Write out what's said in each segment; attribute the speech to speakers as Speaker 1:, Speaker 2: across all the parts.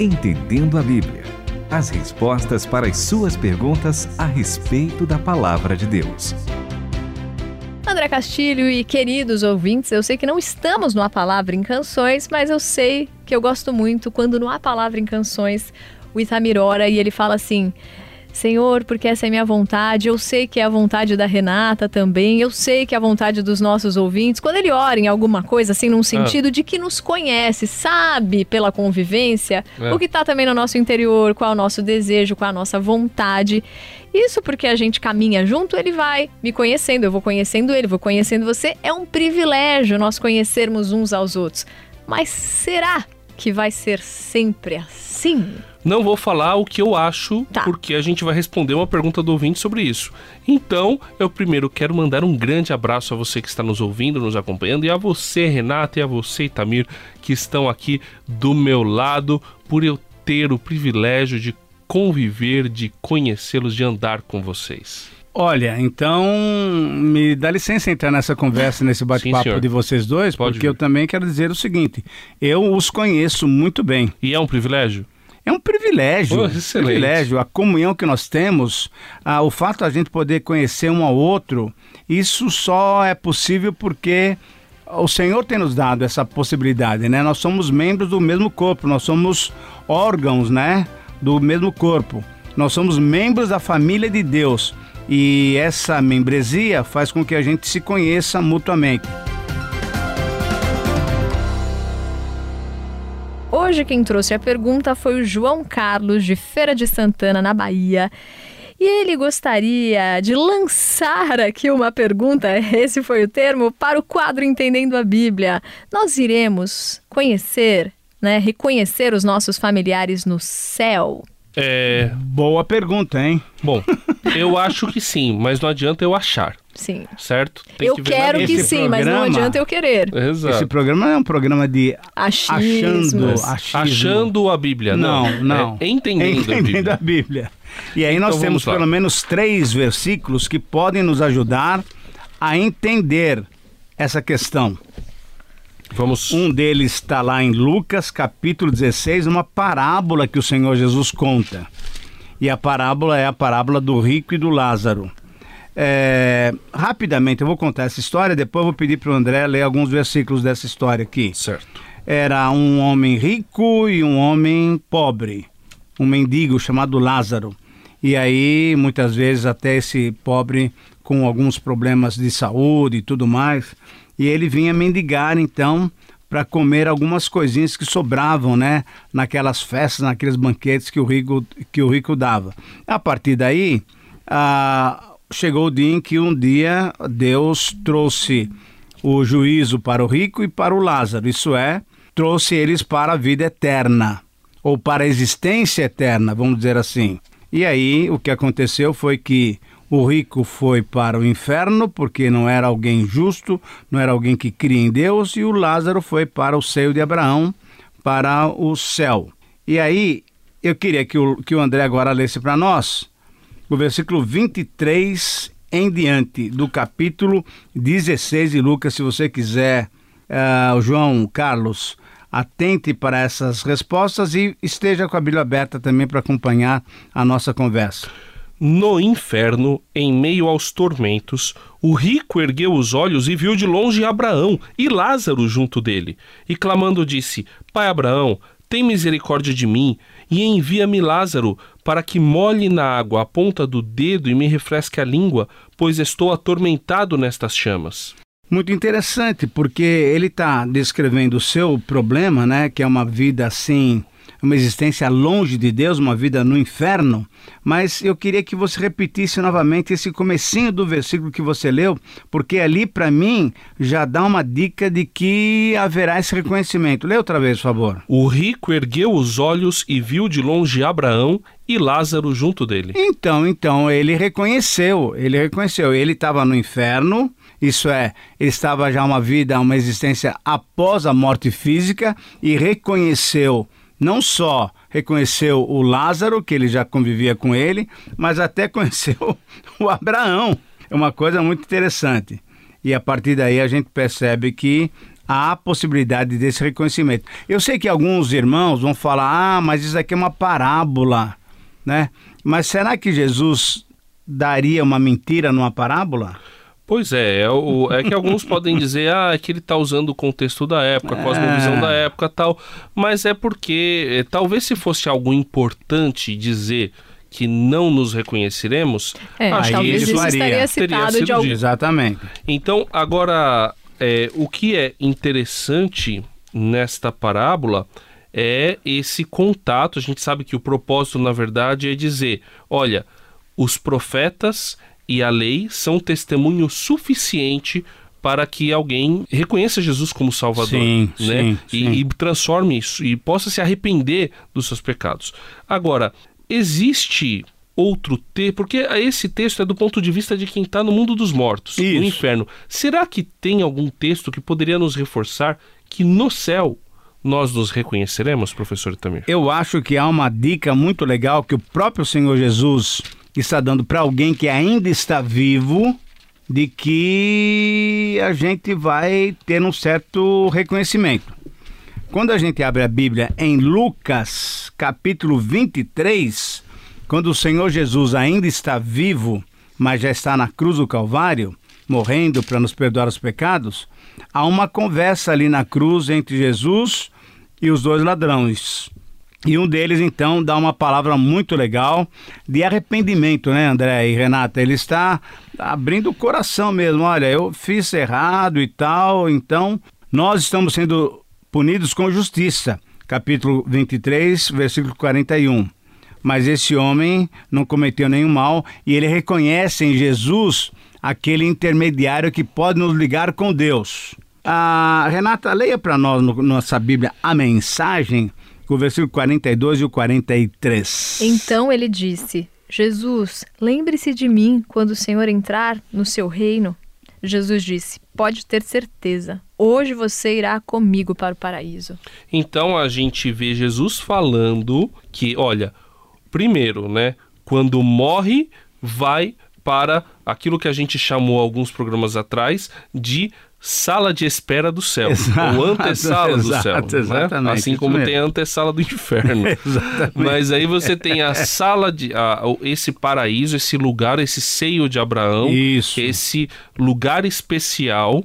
Speaker 1: Entendendo a Bíblia. As respostas para as suas perguntas a respeito da palavra de Deus.
Speaker 2: André Castilho e queridos ouvintes, eu sei que não estamos no A Palavra em Canções, mas eu sei que eu gosto muito quando no A Palavra em Canções o Itamir ora e ele fala assim: Senhor, porque essa é minha vontade, eu sei que é a vontade da Renata também, eu sei que é a vontade dos nossos ouvintes. Quando ele ora em alguma coisa, assim, num sentido ah. de que nos conhece, sabe pela convivência, é. o que está também no nosso interior, qual é o nosso desejo, qual é a nossa vontade. Isso porque a gente caminha junto, ele vai me conhecendo, eu vou conhecendo ele, vou conhecendo você. É um privilégio nós conhecermos uns aos outros. Mas será que vai ser sempre assim?
Speaker 3: Não vou falar o que eu acho, tá. porque a gente vai responder uma pergunta do ouvinte sobre isso. Então, eu primeiro quero mandar um grande abraço a você que está nos ouvindo, nos acompanhando, e a você, Renata, e a você, Itamir, que estão aqui do meu lado, por eu ter o privilégio de conviver, de conhecê-los, de andar com vocês.
Speaker 4: Olha, então me dá licença entrar nessa conversa, nesse bate-papo de vocês dois, Pode porque vir. eu também quero dizer o seguinte: eu os conheço muito bem.
Speaker 3: E é um privilégio?
Speaker 4: É um privilégio, oh, privilégio, a comunhão que nós temos, ah, o fato de a gente poder conhecer um ao outro, isso só é possível porque o Senhor tem nos dado essa possibilidade, né? Nós somos membros do mesmo corpo, nós somos órgãos, né, do mesmo corpo. Nós somos membros da família de Deus e essa membresia faz com que a gente se conheça mutuamente.
Speaker 2: Hoje quem trouxe a pergunta foi o João Carlos, de Feira de Santana, na Bahia. E ele gostaria de lançar aqui uma pergunta, esse foi o termo, para o quadro Entendendo a Bíblia. Nós iremos conhecer, né, reconhecer os nossos familiares no céu.
Speaker 4: É. Boa pergunta, hein?
Speaker 3: Bom, eu acho que sim, mas não adianta eu achar.
Speaker 2: Sim.
Speaker 3: Certo?
Speaker 2: Tem eu que quero que sim, programa, mas não adianta eu querer.
Speaker 4: Exato. Esse programa é um programa de
Speaker 2: achando,
Speaker 3: achando a Bíblia. Não, não. não. É entendendo,
Speaker 4: entendendo a, Bíblia. a Bíblia. E aí nós então, temos pelo menos três versículos que podem nos ajudar a entender essa questão.
Speaker 3: Vamos.
Speaker 4: Um deles está lá em Lucas, capítulo 16, uma parábola que o Senhor Jesus conta. E a parábola é a parábola do rico e do Lázaro. É, rapidamente, eu vou contar essa história, depois eu vou pedir para o André ler alguns versículos dessa história aqui.
Speaker 3: Certo.
Speaker 4: Era um homem rico e um homem pobre, um mendigo chamado Lázaro. E aí, muitas vezes, até esse pobre com alguns problemas de saúde e tudo mais, e ele vinha mendigar então para comer algumas coisinhas que sobravam, né, naquelas festas, naqueles banquetes que o rico que o rico dava. A partir daí, ah, chegou o dia em que um dia Deus trouxe o juízo para o rico e para o Lázaro, isso é, trouxe eles para a vida eterna ou para a existência eterna, vamos dizer assim. E aí o que aconteceu foi que o rico foi para o inferno porque não era alguém justo, não era alguém que cria em Deus, e o Lázaro foi para o seio de Abraão, para o céu. E aí eu queria que o, que o André agora lesse para nós o versículo 23 em diante do capítulo 16 de Lucas, se você quiser, uh, João Carlos, atente para essas respostas e esteja com a Bíblia aberta também para acompanhar a nossa conversa.
Speaker 3: No inferno, em meio aos tormentos, o rico ergueu os olhos e viu de longe Abraão e Lázaro junto dele, e clamando disse: Pai Abraão, tem misericórdia de mim e envia-me Lázaro para que molhe na água a ponta do dedo e me refresque a língua, pois estou atormentado nestas chamas.
Speaker 4: Muito interessante, porque ele está descrevendo o seu problema, né, que é uma vida assim uma existência longe de Deus, uma vida no inferno, mas eu queria que você repetisse novamente esse comecinho do versículo que você leu, porque ali para mim já dá uma dica de que haverá esse reconhecimento. Lê outra vez, por favor.
Speaker 3: O rico ergueu os olhos e viu de longe Abraão e Lázaro junto dele.
Speaker 4: Então, então ele reconheceu, ele reconheceu, ele estava no inferno, isso é, ele estava já uma vida, uma existência após a morte física e reconheceu não só reconheceu o Lázaro, que ele já convivia com ele, mas até conheceu o Abraão. É uma coisa muito interessante. E a partir daí a gente percebe que há possibilidade desse reconhecimento. Eu sei que alguns irmãos vão falar: "Ah, mas isso aqui é uma parábola", né? Mas será que Jesus daria uma mentira numa parábola?
Speaker 3: Pois é, é, o, é que alguns podem dizer ah, é que ele está usando o contexto da época, a cosmovisão
Speaker 4: É.
Speaker 3: da época tal, mas é porque eh, talvez se fosse algo importante dizer que não nos reconheceremos,
Speaker 2: É,
Speaker 3: acho que
Speaker 2: talvez
Speaker 4: isso faria.
Speaker 2: estaria
Speaker 3: Teria
Speaker 2: citado
Speaker 3: sido
Speaker 2: de algum.
Speaker 4: Exatamente.
Speaker 3: Então, agora, é, o que é interessante nesta parábola é esse contato. A gente sabe que o propósito, na verdade, é dizer: olha, os profetas e a lei são testemunho suficiente para que alguém reconheça Jesus como Salvador,
Speaker 4: Sim,
Speaker 3: né?
Speaker 4: sim,
Speaker 3: E,
Speaker 4: sim.
Speaker 3: e transforme isso e possa se arrepender dos seus pecados. Agora, existe outro texto, porque esse texto é do ponto de vista de quem está no mundo dos mortos,
Speaker 4: Isso.
Speaker 3: no inferno. Será que tem algum texto que poderia nos reforçar que no céu nós nos reconheceremos, professor Tamir?
Speaker 4: Eu acho que há uma dica muito legal que o próprio Senhor Jesus está dando para alguém que ainda está vivo, de que a gente vai ter um certo reconhecimento. Quando a gente abre a Bíblia em Lucas, capítulo 23, quando o Senhor Jesus ainda está vivo, mas já está na cruz do Calvário, morrendo para nos perdoar os pecados, há uma conversa ali na cruz entre Jesus e os dois ladrões. E um deles, então, dá uma palavra muito legal de arrependimento, né, André e Renata? Ele está abrindo o coração mesmo. Olha, eu fiz errado e tal, então nós estamos sendo punidos com justiça. Capítulo 23, versículo 41. Mas esse homem não cometeu nenhum mal e ele reconhece em Jesus aquele intermediário que pode nos ligar com Deus. Ah, Renata, leia para nós no, nossa Bíblia a mensagem, o versículo 42 e o 43.
Speaker 2: Então ele disse: Jesus, lembre-se de mim quando o Senhor entrar no seu reino. Jesus disse: Pode ter certeza, hoje você irá comigo para o paraíso.
Speaker 3: Então a gente vê Jesus falando que, olha, primeiro, né, quando morre, vai para aquilo que a gente chamou alguns programas atrás de sala de espera do céu,
Speaker 4: Exato,
Speaker 3: ou antessala do céu, né?
Speaker 4: exatamente,
Speaker 3: assim como
Speaker 4: mesmo.
Speaker 3: tem a antessala do inferno.
Speaker 4: Exatamente.
Speaker 3: Mas aí você tem a sala de a- esse paraíso, esse lugar, esse seio de Abraão,
Speaker 4: Isso.
Speaker 3: esse lugar especial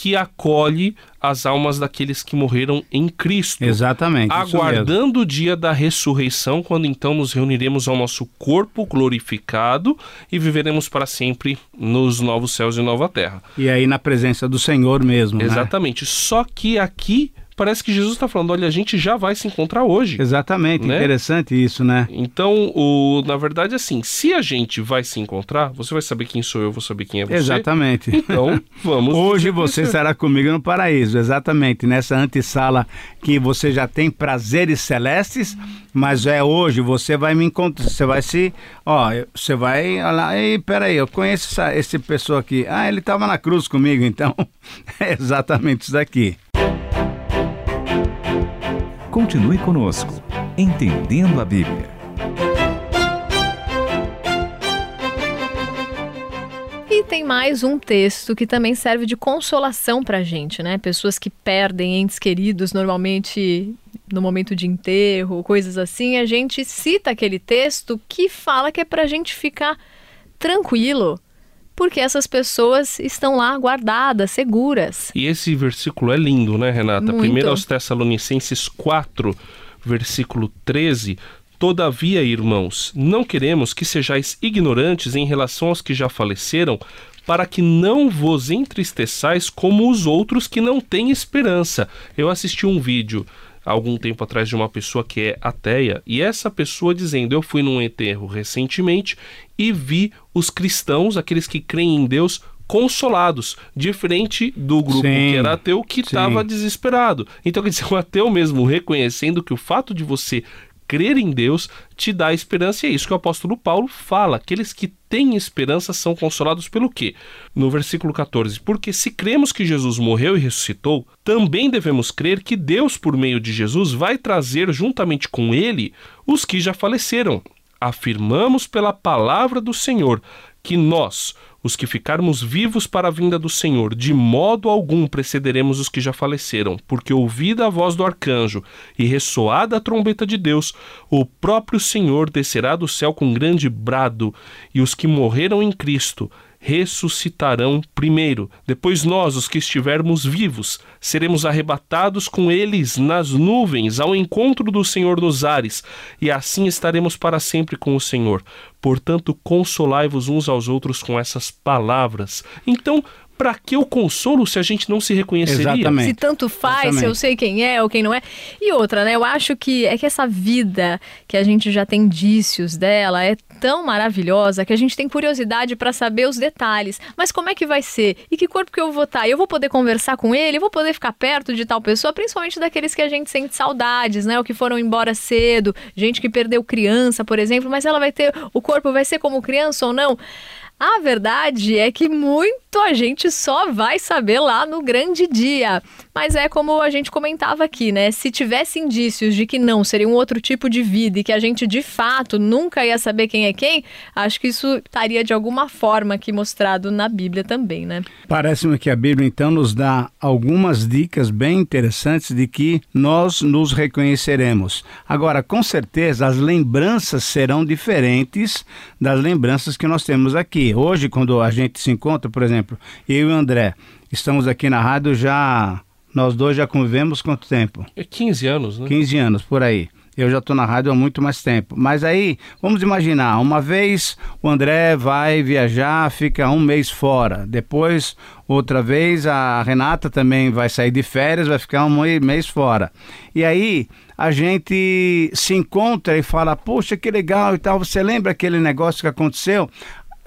Speaker 3: que acolhe as almas daqueles que morreram em Cristo
Speaker 4: Exatamente.
Speaker 3: aguardando o dia da ressurreição, quando então nos reuniremos ao nosso corpo glorificado e viveremos para sempre nos novos céus e nova terra.
Speaker 4: E aí na presença do Senhor mesmo. né?
Speaker 3: Exatamente. Só que aqui parece que Jesus está falando: olha, a gente já vai se encontrar hoje.
Speaker 4: Exatamente.
Speaker 3: Né?
Speaker 4: Interessante isso, né?
Speaker 3: Então, o, na verdade, assim, se a gente vai se encontrar, você vai saber quem sou eu, vou saber quem é você.
Speaker 4: Exatamente.
Speaker 3: Então, vamos.
Speaker 4: Hoje você estará comigo no paraíso, exatamente, nessa antessala que você já tem prazeres celestes, mas é hoje, você vai me encontrar, você vai se, ó, você vai olha, ei, peraí, eu conheço essa, esse pessoa aqui, ah, ele estava na cruz comigo, então, é exatamente isso daqui.
Speaker 1: Continue conosco, Entendendo a Bíblia.
Speaker 2: E tem mais um texto que também serve de consolação pra gente, né? Pessoas que perdem entes queridos normalmente no momento de enterro, coisas assim, a gente cita aquele texto que fala que é pra gente ficar tranquilo, porque essas pessoas estão lá guardadas, seguras.
Speaker 3: E esse versículo é lindo, né, Renata?
Speaker 2: Muito.
Speaker 3: Primeiro aos Tessalonicenses 4, versículo 13. Todavia, irmãos, não queremos que sejais ignorantes em relação aos que já faleceram, para que não vos entristeçais como os outros que não têm esperança. Eu assisti um vídeo há algum tempo atrás de uma pessoa que é ateia, e essa pessoa dizendo: Eu fui num enterro recentemente e vi os cristãos, aqueles que creem em Deus, consolados, diferente do grupo
Speaker 4: Sim,
Speaker 3: que era ateu que estava desesperado. Então, quer dizer, o ateu mesmo reconhecendo que o fato de você crer em Deus te dá esperança, e é isso que o apóstolo Paulo fala. Aqueles que têm esperança são consolados pelo quê? No versículo 14: Porque se cremos que Jesus morreu e ressuscitou, também devemos crer que Deus, por meio de Jesus, vai trazer juntamente com ele os que já faleceram. Afirmamos pela palavra do Senhor que nós, os que ficarmos vivos para a vinda do Senhor, de modo algum precederemos os que já faleceram, porque ouvida a voz do arcanjo e ressoada a trombeta de Deus, o próprio Senhor descerá do céu com grande brado, e os que morreram em Cristo ressuscitarão primeiro. Depois nós, os que estivermos vivos, seremos arrebatados com eles nas nuvens ao encontro do Senhor nos ares, e assim estaremos para sempre com o Senhor. Portanto, consolai-vos uns aos outros com essas palavras. Então, para que o consolo se a gente não se reconheceria?
Speaker 4: Exatamente.
Speaker 2: Se tanto faz,
Speaker 4: Exatamente.
Speaker 2: se eu sei quem é ou quem não é. E outra, né? Eu acho que é que essa vida que a gente já tem indícios dela é tão maravilhosa que a gente tem curiosidade para saber os detalhes. Mas como é que vai ser? E que corpo que eu vou estar? Eu vou poder conversar com ele? Eu vou poder ficar perto de tal pessoa? Principalmente daqueles que a gente sente saudades, né? Ou que foram embora cedo, gente que perdeu criança, por exemplo. Mas ela vai ter. O corpo vai ser como criança ou não? A verdade é que muito a gente só vai saber lá no grande dia. Mas é como a gente comentava aqui, né? Se tivesse indícios de que não, seria um outro tipo de vida e que a gente de fato nunca ia saber quem é quem, acho que isso estaria de alguma forma aqui mostrado na Bíblia também, né?
Speaker 4: Parece-me que a Bíblia então nos dá algumas dicas bem interessantes de que nós nos reconheceremos. Agora, com certeza, as lembranças serão diferentes das lembranças que nós temos aqui. Hoje, quando a gente se encontra, por exemplo, eu e o André, estamos aqui na rádio já. Nós dois já convivemos quanto tempo?
Speaker 3: É 15 anos, né?
Speaker 4: 15 anos, por aí. Eu já estou na rádio há muito mais tempo. Mas aí, vamos imaginar, uma vez o André vai viajar, fica um mês fora. Depois, outra vez, a Renata também vai sair de férias, vai ficar um mês fora. E aí, a gente se encontra e fala, poxa, que legal e tal. Você lembra aquele negócio que aconteceu?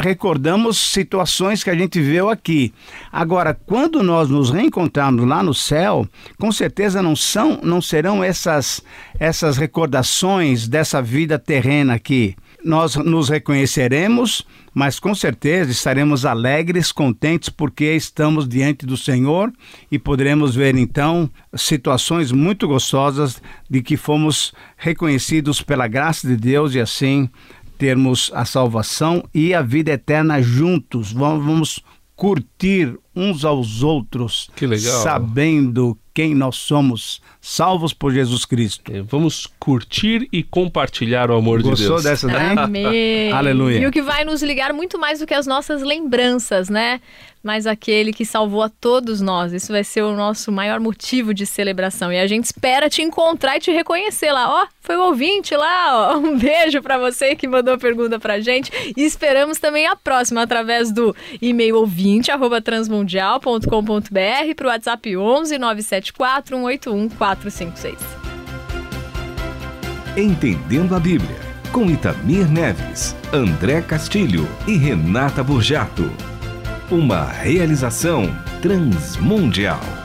Speaker 4: Recordamos situações que a gente viu aqui. Agora, quando nós nos reencontrarmos lá no céu, com certeza não são, não serão essas essas recordações dessa vida terrena aqui. Nós nos reconheceremos, mas com certeza estaremos alegres, contentes, porque estamos diante do Senhor e poderemos ver então situações muito gostosas de que fomos reconhecidos pela graça de Deus e assim termos a salvação e a vida eterna juntos. Vamos curtir uns aos outros,
Speaker 3: Que legal.
Speaker 4: sabendo quem nós somos, salvos por Jesus Cristo.
Speaker 3: É, Vamos curtir e compartilhar o amor de
Speaker 4: Gostou
Speaker 3: Deus.
Speaker 4: dessa daí?
Speaker 2: Amém.
Speaker 4: Aleluia.
Speaker 2: E o que vai nos ligar muito mais do que as nossas lembranças, né? Mas aquele que salvou a todos nós. Isso vai ser o nosso maior motivo de celebração. E a gente espera te encontrar e te reconhecer lá. Ó, foi o ouvinte lá, ó. Um beijo pra você que mandou a pergunta pra gente. E esperamos também a próxima através do e-mail ouvinte, arroba transmundial.com.br, pro WhatsApp 11 974 181 456.
Speaker 1: Entendendo a Bíblia, com Itamir Neves, André Castilho e Renata Burjato. Uma realização transmundial.